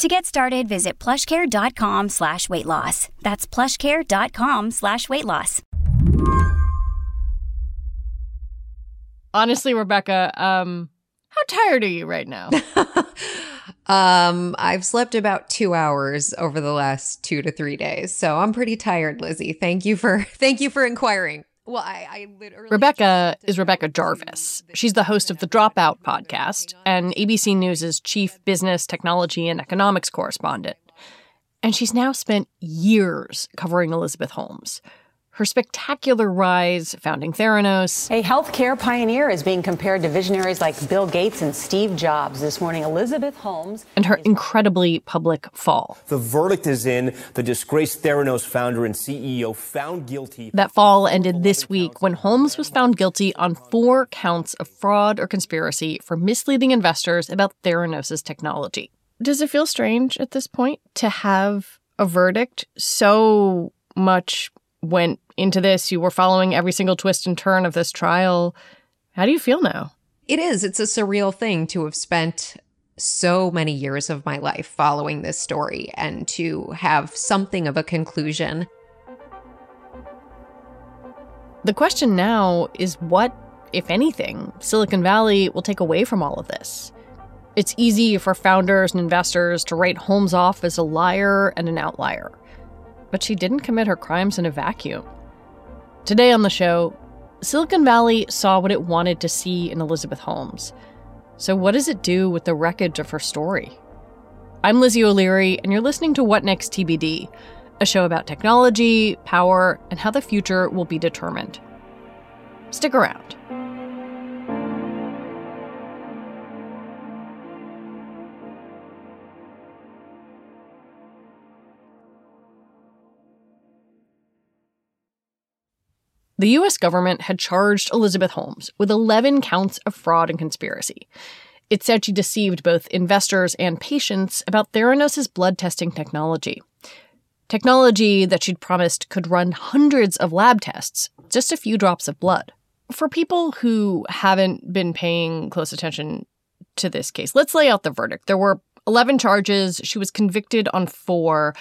To get started, visit plushcare.com slash weight loss. That's plushcare.com slash weight loss. Honestly, Rebecca, um, how tired are you right now? um, I've slept about two hours over the last two to three days, so I'm pretty tired, Lizzie. Thank you for thank you for inquiring. Well, I, I literally Rebecca is Rebecca Jarvis. She's the host of the Dropout podcast and ABC News' chief business, technology, and economics correspondent. And she's now spent years covering Elizabeth Holmes her spectacular rise founding Theranos. A healthcare pioneer is being compared to visionaries like Bill Gates and Steve Jobs. This morning, Elizabeth Holmes. And her incredibly public fall. The verdict is in. The disgraced Theranos founder and CEO found guilty. That fall ended this week when Holmes was found guilty on four counts of fraud or conspiracy for misleading investors about Theranos' technology. Does it feel strange at this point to have a verdict so much went into this. You were following every single twist and turn of this trial. How do you feel now? It is. It's a surreal thing to have spent so many years of my life following this story and to have something of a conclusion. The question now is what, if anything, Silicon Valley will take away from all of this. It's easy for founders and investors to write Holmes off as a liar and an outlier. But she didn't commit her crimes in a vacuum. Today on the show, Silicon Valley saw what it wanted to see in Elizabeth Holmes. So, what does it do with the wreckage of her story? I'm Lizzie O'Leary, and you're listening to What Next TBD, a show about technology, power, and how the future will be determined. Stick around. The US government had charged Elizabeth Holmes with 11 counts of fraud and conspiracy. It said she deceived both investors and patients about Theranos' blood testing technology. Technology that she'd promised could run hundreds of lab tests, just a few drops of blood. For people who haven't been paying close attention to this case, let's lay out the verdict. There were 11 charges. She was convicted on four.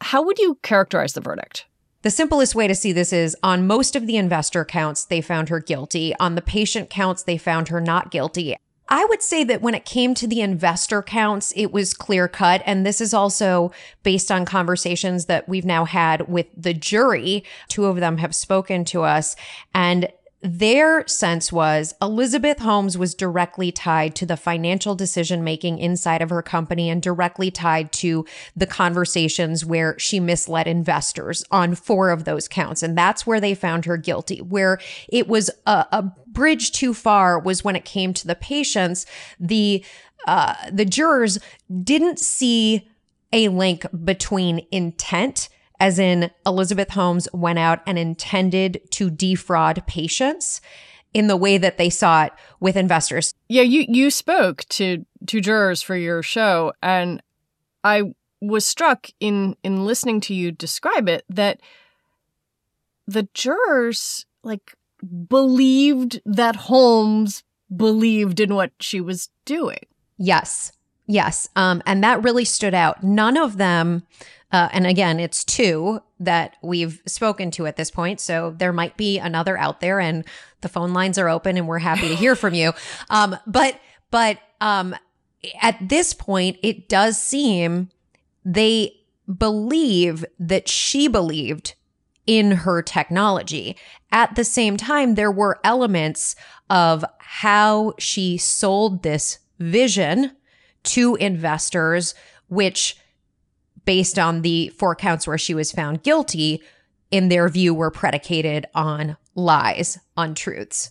How would you characterize the verdict? The simplest way to see this is on most of the investor counts, they found her guilty. On the patient counts, they found her not guilty. I would say that when it came to the investor counts, it was clear cut. And this is also based on conversations that we've now had with the jury. Two of them have spoken to us and their sense was Elizabeth Holmes was directly tied to the financial decision making inside of her company and directly tied to the conversations where she misled investors on four of those counts. And that's where they found her guilty. Where it was a, a bridge too far was when it came to the patients. The, uh, the jurors didn't see a link between intent as in Elizabeth Holmes went out and intended to defraud patients in the way that they saw it with investors. Yeah, you you spoke to to jurors for your show and I was struck in in listening to you describe it that the jurors like believed that Holmes believed in what she was doing. Yes. Yes. Um, and that really stood out. None of them uh, and again, it's two that we've spoken to at this point. So there might be another out there and the phone lines are open and we're happy to hear from you. Um, but, but, um, at this point, it does seem they believe that she believed in her technology. At the same time, there were elements of how she sold this vision to investors, which based on the four counts where she was found guilty, in their view, were predicated on lies, untruths.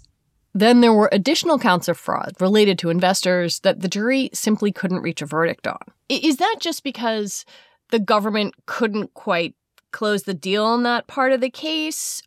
Then there were additional counts of fraud related to investors that the jury simply couldn't reach a verdict on. Is that just because the government couldn't quite close the deal on that part of the case?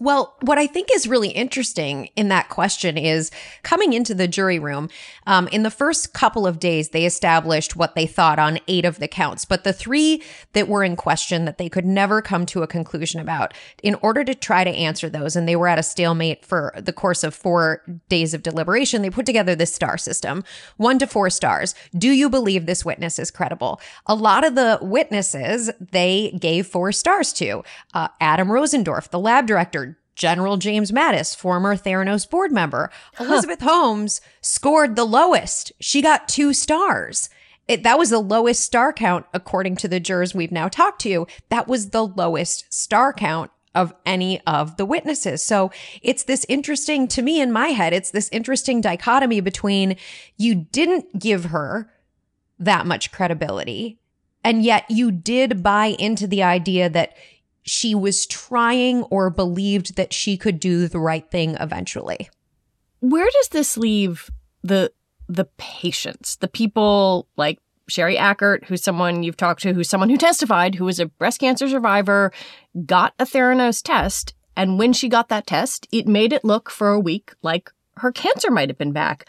Well, what I think is really interesting in that question is coming into the jury room. Um, in the first couple of days, they established what they thought on eight of the counts, but the three that were in question that they could never come to a conclusion about, in order to try to answer those, and they were at a stalemate for the course of four days of deliberation, they put together this star system one to four stars. Do you believe this witness is credible? A lot of the witnesses they gave four stars to. Uh, Adam Rosendorff, the lab director, General James Mattis, former Theranos board member. Elizabeth Holmes scored the lowest. She got two stars. It, that was the lowest star count, according to the jurors we've now talked to. That was the lowest star count of any of the witnesses. So it's this interesting, to me in my head, it's this interesting dichotomy between you didn't give her that much credibility, and yet you did buy into the idea that she was trying or believed that she could do the right thing eventually. Where does this leave the the patients, the people like Sherry Ackert, who's someone you've talked to, who's someone who testified, who was a breast cancer survivor, got a Theranos test, and when she got that test, it made it look for a week like her cancer might have been back.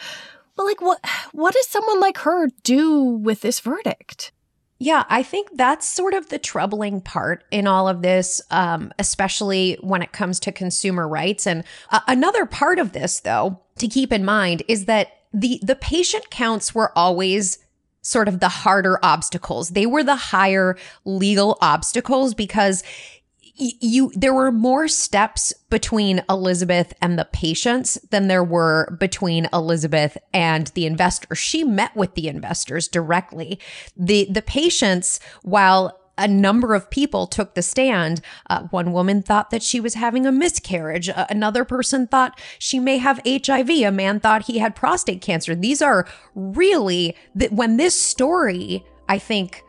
But like what what does someone like her do with this verdict? Yeah, I think that's sort of the troubling part in all of this, um, especially when it comes to consumer rights. And uh, another part of this, though, to keep in mind is that the the patient counts were always sort of the harder obstacles. They were the higher legal obstacles because you there were more steps between Elizabeth and the patients than there were between Elizabeth and the investors. She met with the investors directly. The the patients while a number of people took the stand. Uh, one woman thought that she was having a miscarriage. Uh, another person thought she may have HIV. A man thought he had prostate cancer. These are really that when this story, I think,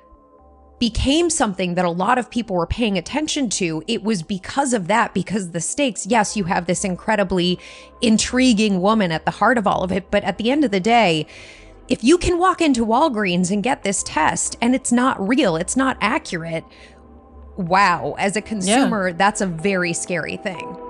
became something that a lot of people were paying attention to, it was because of that, because the stakes, yes, you have this incredibly intriguing woman at the heart of all of it, but at the end of the day, if you can walk into Walgreens and get this test and it's not real, it's not accurate, wow, as a consumer, yeah. that's a very scary thing.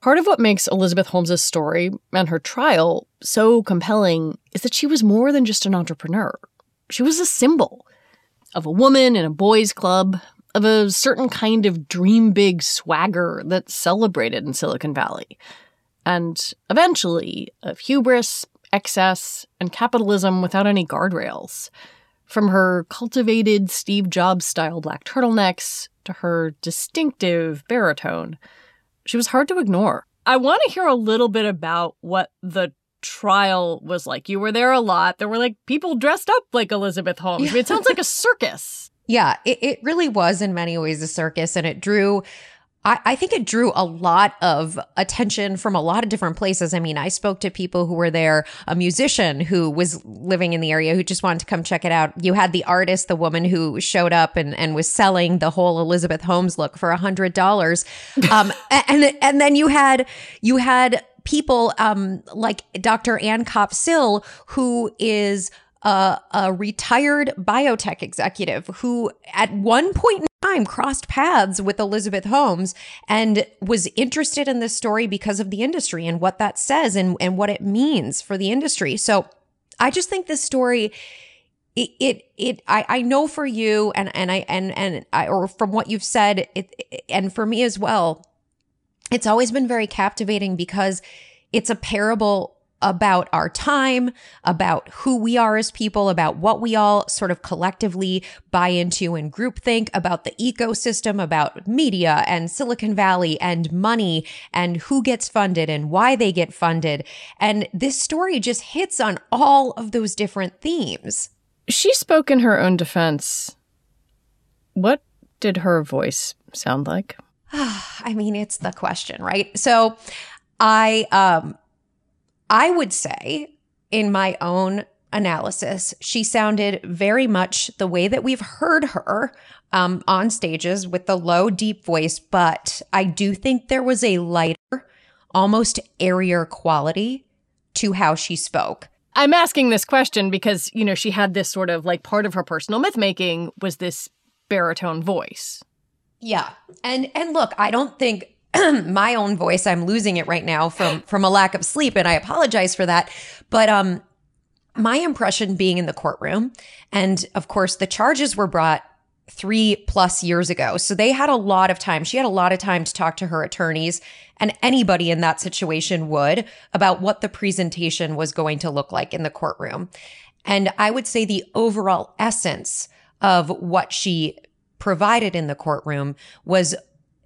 Part of what makes Elizabeth Holmes's story and her trial so compelling is that she was more than just an entrepreneur. She was a symbol of a woman in a boys' club, of a certain kind of dream big swagger that's celebrated in Silicon Valley, and eventually of hubris, excess, and capitalism without any guardrails. From her cultivated Steve Jobs style black turtlenecks to her distinctive baritone, she was hard to ignore. I want to hear a little bit about what the trial was like. You were there a lot. There were like people dressed up like Elizabeth Holmes. Yeah. I mean, it sounds like a circus. Yeah, it, it really was in many ways a circus, and it drew I, I, think it drew a lot of attention from a lot of different places. I mean, I spoke to people who were there, a musician who was living in the area who just wanted to come check it out. You had the artist, the woman who showed up and, and was selling the whole Elizabeth Holmes look for a hundred dollars. Um, and, and then you had, you had people, um, like Dr. Ann Kopp-Sill, who is a, retired biotech executive who at one point in time crossed paths with Elizabeth Holmes and was interested in this story because of the industry and what that says and, and what it means for the industry. So I just think this story it, it, it I, I know for you and, and I, and, and I, or from what you've said, it, and for me as well, it's always been very captivating because it's a parable about our time, about who we are as people, about what we all sort of collectively buy into in groupthink, about the ecosystem, about media and Silicon Valley and money and who gets funded and why they get funded. And this story just hits on all of those different themes. She spoke in her own defense. What did her voice sound like? I mean, it's the question, right? So I um I would say, in my own analysis, she sounded very much the way that we've heard her um, on stages with the low, deep voice. But I do think there was a lighter, almost airier quality to how she spoke. I'm asking this question because, you know, she had this sort of like part of her personal myth making was this baritone voice. Yeah. And and look, I don't think my own voice. I'm losing it right now from from a lack of sleep, and I apologize for that. But um, my impression being in the courtroom, and of course, the charges were brought three plus years ago, so they had a lot of time. She had a lot of time to talk to her attorneys, and anybody in that situation would about what the presentation was going to look like in the courtroom. And I would say the overall essence of what she provided in the courtroom was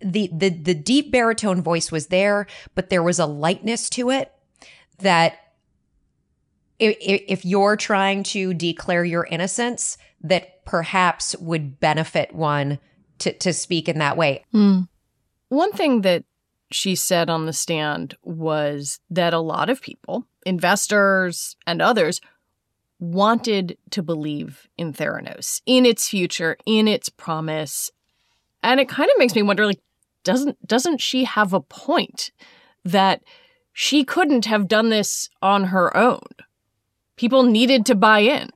the the the deep baritone voice was there, but there was a lightness to it that if, if you're trying to declare your innocence, that perhaps would benefit one to to speak in that way. Mm. One thing that she said on the stand was that a lot of people, investors and others, wanted to believe in Theranos, in its future, in its promise. And it kind of makes me wonder like doesn't doesn't she have a point that she couldn't have done this on her own? People needed to buy in.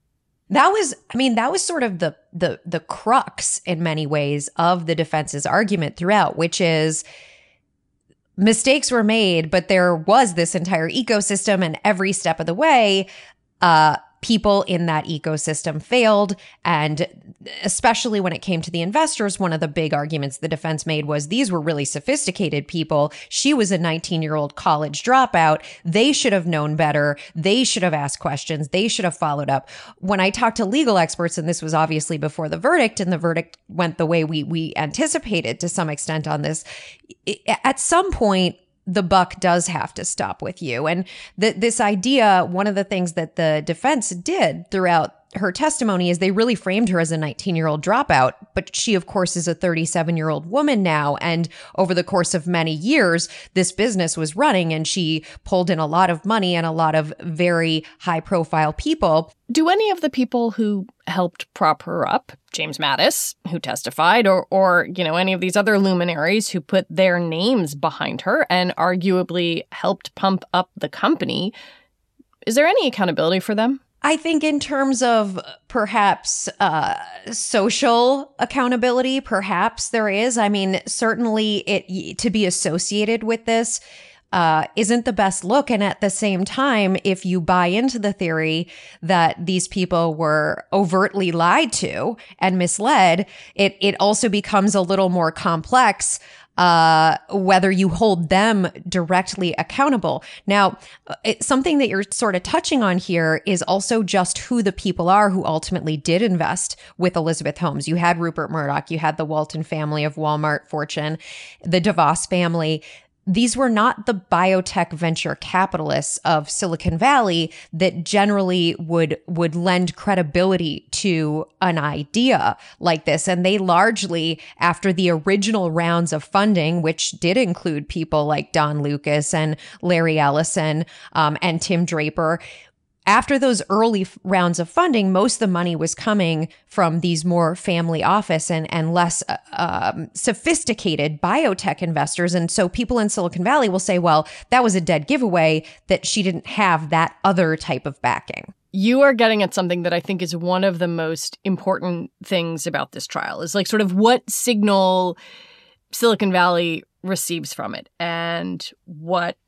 That was I mean that was sort of the the the crux in many ways of the defense's argument throughout, which is mistakes were made, but there was this entire ecosystem and every step of the way uh people in that ecosystem failed. And especially when it came to the investors, one of the big arguments the defense made was these were really sophisticated people. She was a 19 year old college dropout. They should have known better. They should have asked questions. They should have followed up. When I talked to legal experts, and this was obviously before the verdict, and the verdict went the way we, we anticipated to some extent on this, at some point, the buck does have to stop with you. And th- this idea, one of the things that the defense did throughout her testimony is they really framed her as a 19 year old dropout, but she, of course, is a 37 year old woman now. And over the course of many years, this business was running and she pulled in a lot of money and a lot of very high profile people. Do any of the people who helped prop her up, James Mattis, who testified, or, or, you know, any of these other luminaries who put their names behind her and arguably helped pump up the company, is there any accountability for them? I think, in terms of perhaps uh, social accountability, perhaps there is. I mean, certainly it to be associated with this uh, isn't the best look. And at the same time, if you buy into the theory that these people were overtly lied to and misled, it it also becomes a little more complex uh, whether you hold them directly accountable. Now, it, something that you're sort of touching on here is also just who the people are who ultimately did invest with Elizabeth Holmes. You had Rupert Murdoch, you had the Walton family of Walmart fortune, the DeVos family these were not the biotech venture capitalists of Silicon Valley that generally would would lend credibility to an idea like this. And they largely after the original rounds of funding which did include people like Don Lucas and Larry Ellison um, and Tim Draper after those early f- rounds of funding, most of the money was coming from these more family office and, and less uh, um, sophisticated biotech investors. And so people in Silicon Valley will say, well, that was a dead giveaway that she didn't have that other type of backing. You are getting at something that I think is one of the most important things about this trial is like sort of what signal Silicon Valley receives from it and what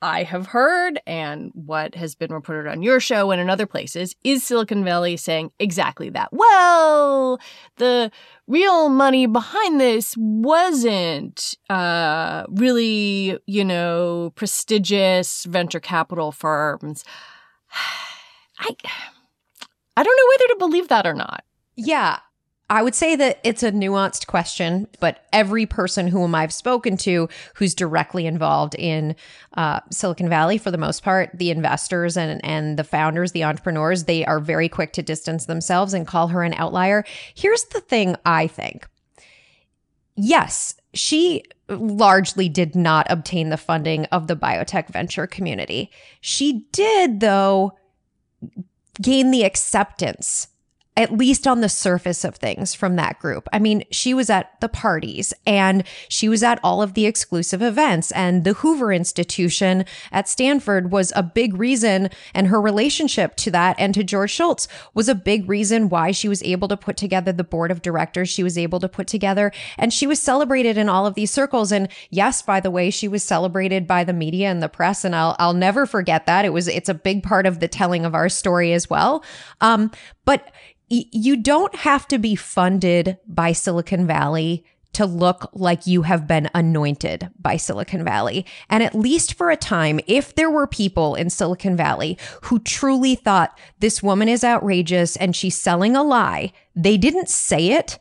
I have heard and what has been reported on your show and in other places is Silicon Valley saying exactly that. Well, the real money behind this wasn't uh, really, you know, prestigious venture capital firms. I I don't know whether to believe that or not. Yeah, I would say that it's a nuanced question, but every person whom I've spoken to who's directly involved in uh, Silicon Valley, for the most part, the investors and and the founders, the entrepreneurs, they are very quick to distance themselves and call her an outlier. Here's the thing: I think, yes, she largely did not obtain the funding of the biotech venture community. She did, though, gain the acceptance at least on the surface of things from that group. I mean, she was at the parties and she was at all of the exclusive events and the Hoover Institution at Stanford was a big reason and her relationship to that and to George Shultz was a big reason why she was able to put together the board of directors she was able to put together and she was celebrated in all of these circles and yes, by the way, she was celebrated by the media and the press and I'll I'll never forget that. It was it's a big part of the telling of our story as well. Um, but you don't have to be funded by Silicon Valley to look like you have been anointed by Silicon Valley. And at least for a time, if there were people in Silicon Valley who truly thought this woman is outrageous and she's selling a lie, they didn't say it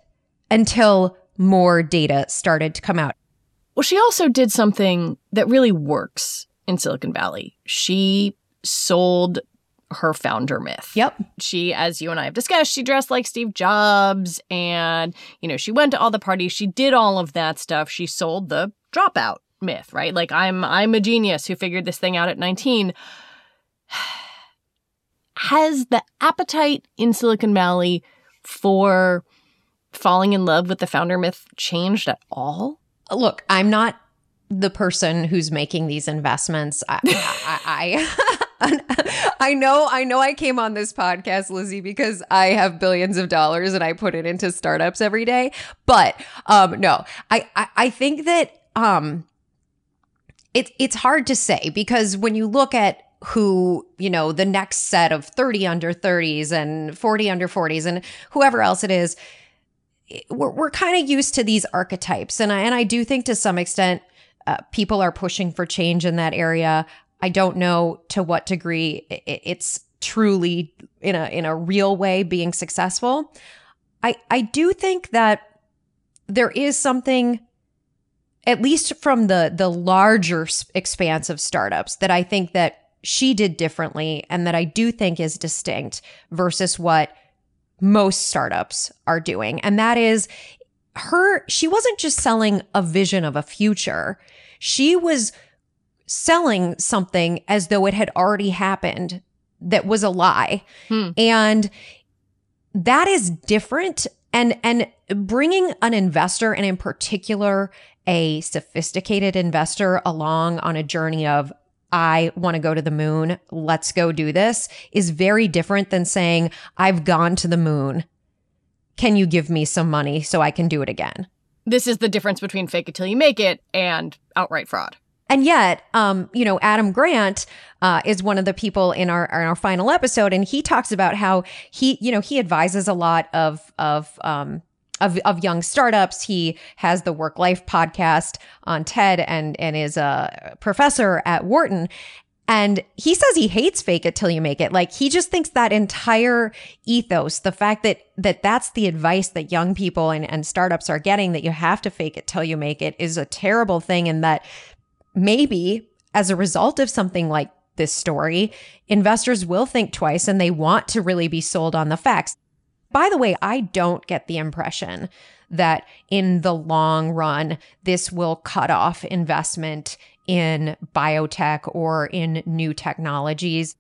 until more data started to come out. Well, she also did something that really works in Silicon Valley. She sold her founder myth. Yep. She, as you and I have discussed, she dressed like Steve Jobs and, you know, she went to all the parties. She did all of that stuff. She sold the dropout myth, right? Like I'm I'm a genius who figured this thing out at 19. Has the appetite in Silicon Valley for falling in love with the founder myth changed at all? Look, I'm not the person who's making these investments. I, I, I I know, I know I came on this podcast, Lizzie, because I have billions of dollars and I put it into startups every day. But um, no, I, I, I think that um, it, it's hard to say because when you look at who, you know, the next set of 30 under 30s and 40 under 40s and whoever else it is, we're, we're kind of used to these archetypes. And I, and I do think to some extent, uh, people are pushing for change in that area. I don't know to what degree it's truly in a in a real way being successful. I I do think that there is something at least from the the larger expanse of startups that I think that she did differently and that I do think is distinct versus what most startups are doing. And that is her she wasn't just selling a vision of a future. She was selling something as though it had already happened that was a lie. Hmm. And that is different and and bringing an investor and in particular a sophisticated investor along on a journey of I want to go to the moon. Let's go do this is very different than saying, I've gone to the moon. Can you give me some money so I can do it again? This is the difference between fake it till you make it and outright fraud. And yet, um, you know, Adam Grant uh, is one of the people in our in our final episode, and he talks about how he, you know, he advises a lot of of um, of, of young startups. He has the Work Life podcast on TED and and is a professor at Wharton. And he says he hates fake it till you make it. Like he just thinks that entire ethos, the fact that that that's the advice that young people and, and startups are getting, that you have to fake it till you make it is a terrible thing. And that maybe as a result of something like this story, investors will think twice and they want to really be sold on the facts. By the way, I don't get the impression that in the long run, this will cut off investment in biotech or in new technologies.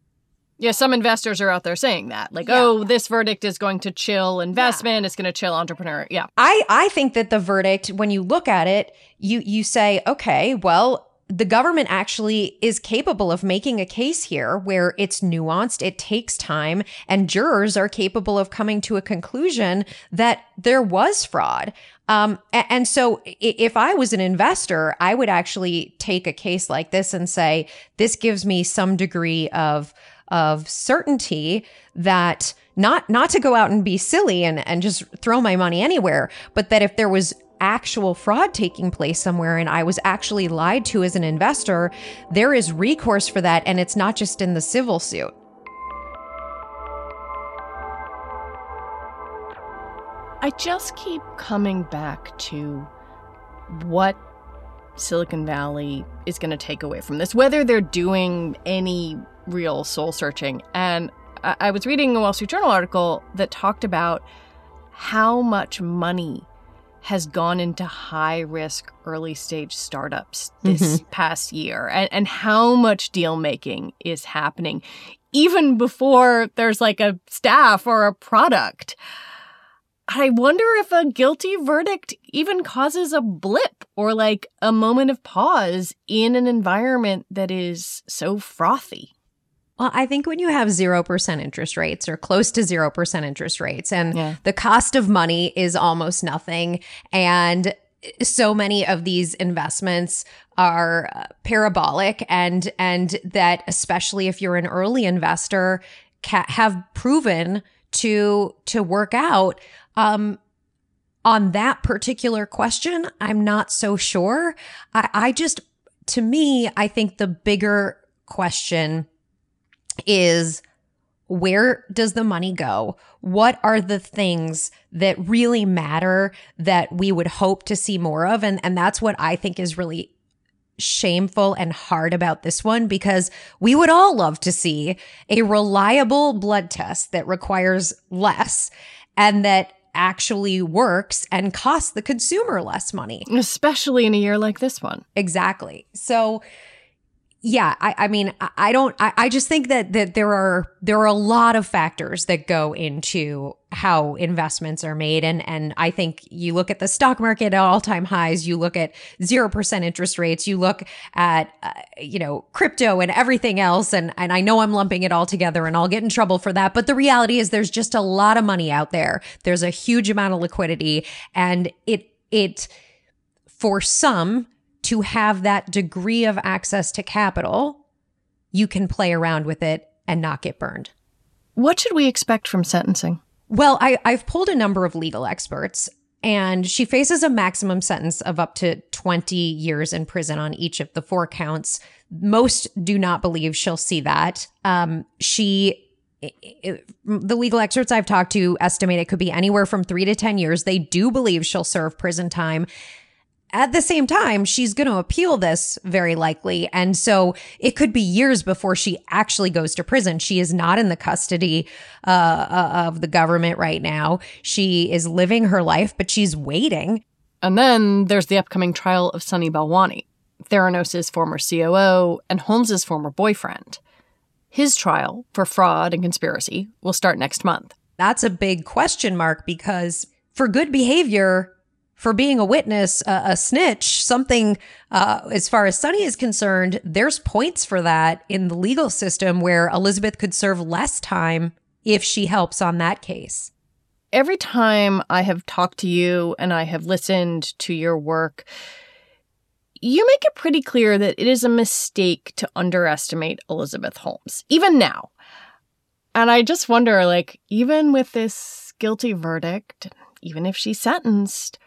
Yeah, some investors are out there saying that. Like, yeah. oh, this verdict is going to chill investment, yeah. it's going to chill entrepreneur. Yeah. I I think that the verdict when you look at it, you you say, okay, well, the government actually is capable of making a case here where it's nuanced, it takes time, and jurors are capable of coming to a conclusion that there was fraud. Um, and so if I was an investor, I would actually take a case like this and say, this gives me some degree of, of certainty that not, not to go out and be silly and, and just throw my money anywhere, but that if there was actual fraud taking place somewhere and I was actually lied to as an investor, there is recourse for that. And it's not just in the civil suit. I just keep coming back to what Silicon Valley is going to take away from this, whether they're doing any real soul searching. And I was reading a Wall Street Journal article that talked about how much money has gone into high risk early stage startups this mm-hmm. past year and, and how much deal making is happening even before there's like a staff or a product. I wonder if a guilty verdict even causes a blip or like a moment of pause in an environment that is so frothy. Well, I think when you have 0% interest rates or close to 0% interest rates and yeah. the cost of money is almost nothing and so many of these investments are uh, parabolic and and that especially if you're an early investor ca- have proven to to work out um on that particular question i'm not so sure i i just to me i think the bigger question is where does the money go? What are the things that really matter that we would hope to see more of? And, and that's what I think is really shameful and hard about this one because we would all love to see a reliable blood test that requires less and that actually works and costs the consumer less money. Especially in a year like this one. Exactly. So, yeah, I, I mean, I don't, I, I just think that, that there are, there are a lot of factors that go into how investments are made. And, and I think you look at the stock market at all time highs, you look at 0% interest rates, you look at, uh, you know, crypto and everything else. And, and I know I'm lumping it all together and I'll get in trouble for that. But the reality is there's just a lot of money out there. There's a huge amount of liquidity and it, it, for some, to have that degree of access to capital, you can play around with it and not get burned. What should we expect from sentencing? Well, I, I've pulled a number of legal experts, and she faces a maximum sentence of up to 20 years in prison on each of the four counts. Most do not believe she'll see that. Um, she it, the legal experts I've talked to estimate it could be anywhere from three to 10 years. They do believe she'll serve prison time. At the same time, she's going to appeal this very likely. And so it could be years before she actually goes to prison. She is not in the custody uh, uh, of the government right now. She is living her life, but she's waiting. And then there's the upcoming trial of Sunny Balwani, Theranos' former COO and Holmes's former boyfriend. His trial for fraud and conspiracy will start next month. That's a big question mark because for good behavior, for being a witness, uh, a snitch, something, uh, as far as Sunny is concerned, there's points for that in the legal system where Elizabeth could serve less time if she helps on that case. Every time I have talked to you and I have listened to your work, you make it pretty clear that it is a mistake to underestimate Elizabeth Holmes, even now. And I just wonder like, even with this guilty verdict, even if she's sentenced,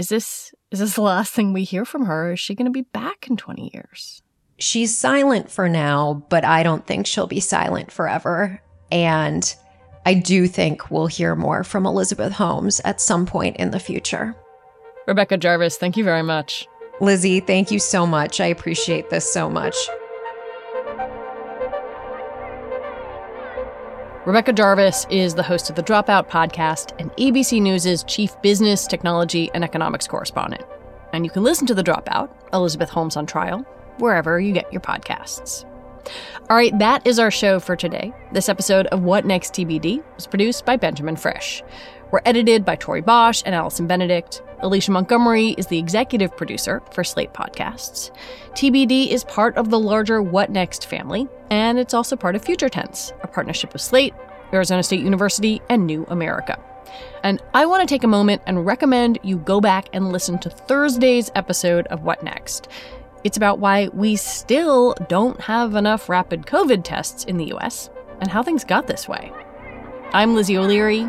is this is this the last thing we hear from her? Is she going to be back in 20 years? She's silent for now, but I don't think she'll be silent forever. And I do think we'll hear more from Elizabeth Holmes at some point in the future. Rebecca Jarvis, thank you very much. Lizzie, thank you so much. I appreciate this so much. Rebecca Jarvis is the host of the Dropout podcast and ABC News' chief business, technology, and economics correspondent. And you can listen to The Dropout, Elizabeth Holmes on Trial, wherever you get your podcasts. All right, that is our show for today. This episode of What Next TBD was produced by Benjamin Frisch. We're edited by Tori Bosch and Allison Benedikt. Alicia Montgomery is the executive producer for Slate Podcasts. TBD is part of the larger What Next family, and it's also part of Future Tense, a partnership of Slate, Arizona State University, and New America. And I want to take a moment and recommend you go back and listen to Thursday's episode of What Next. It's about why we still don't have enough rapid COVID tests in the US and how things got this way. I'm Lizzie O'Leary.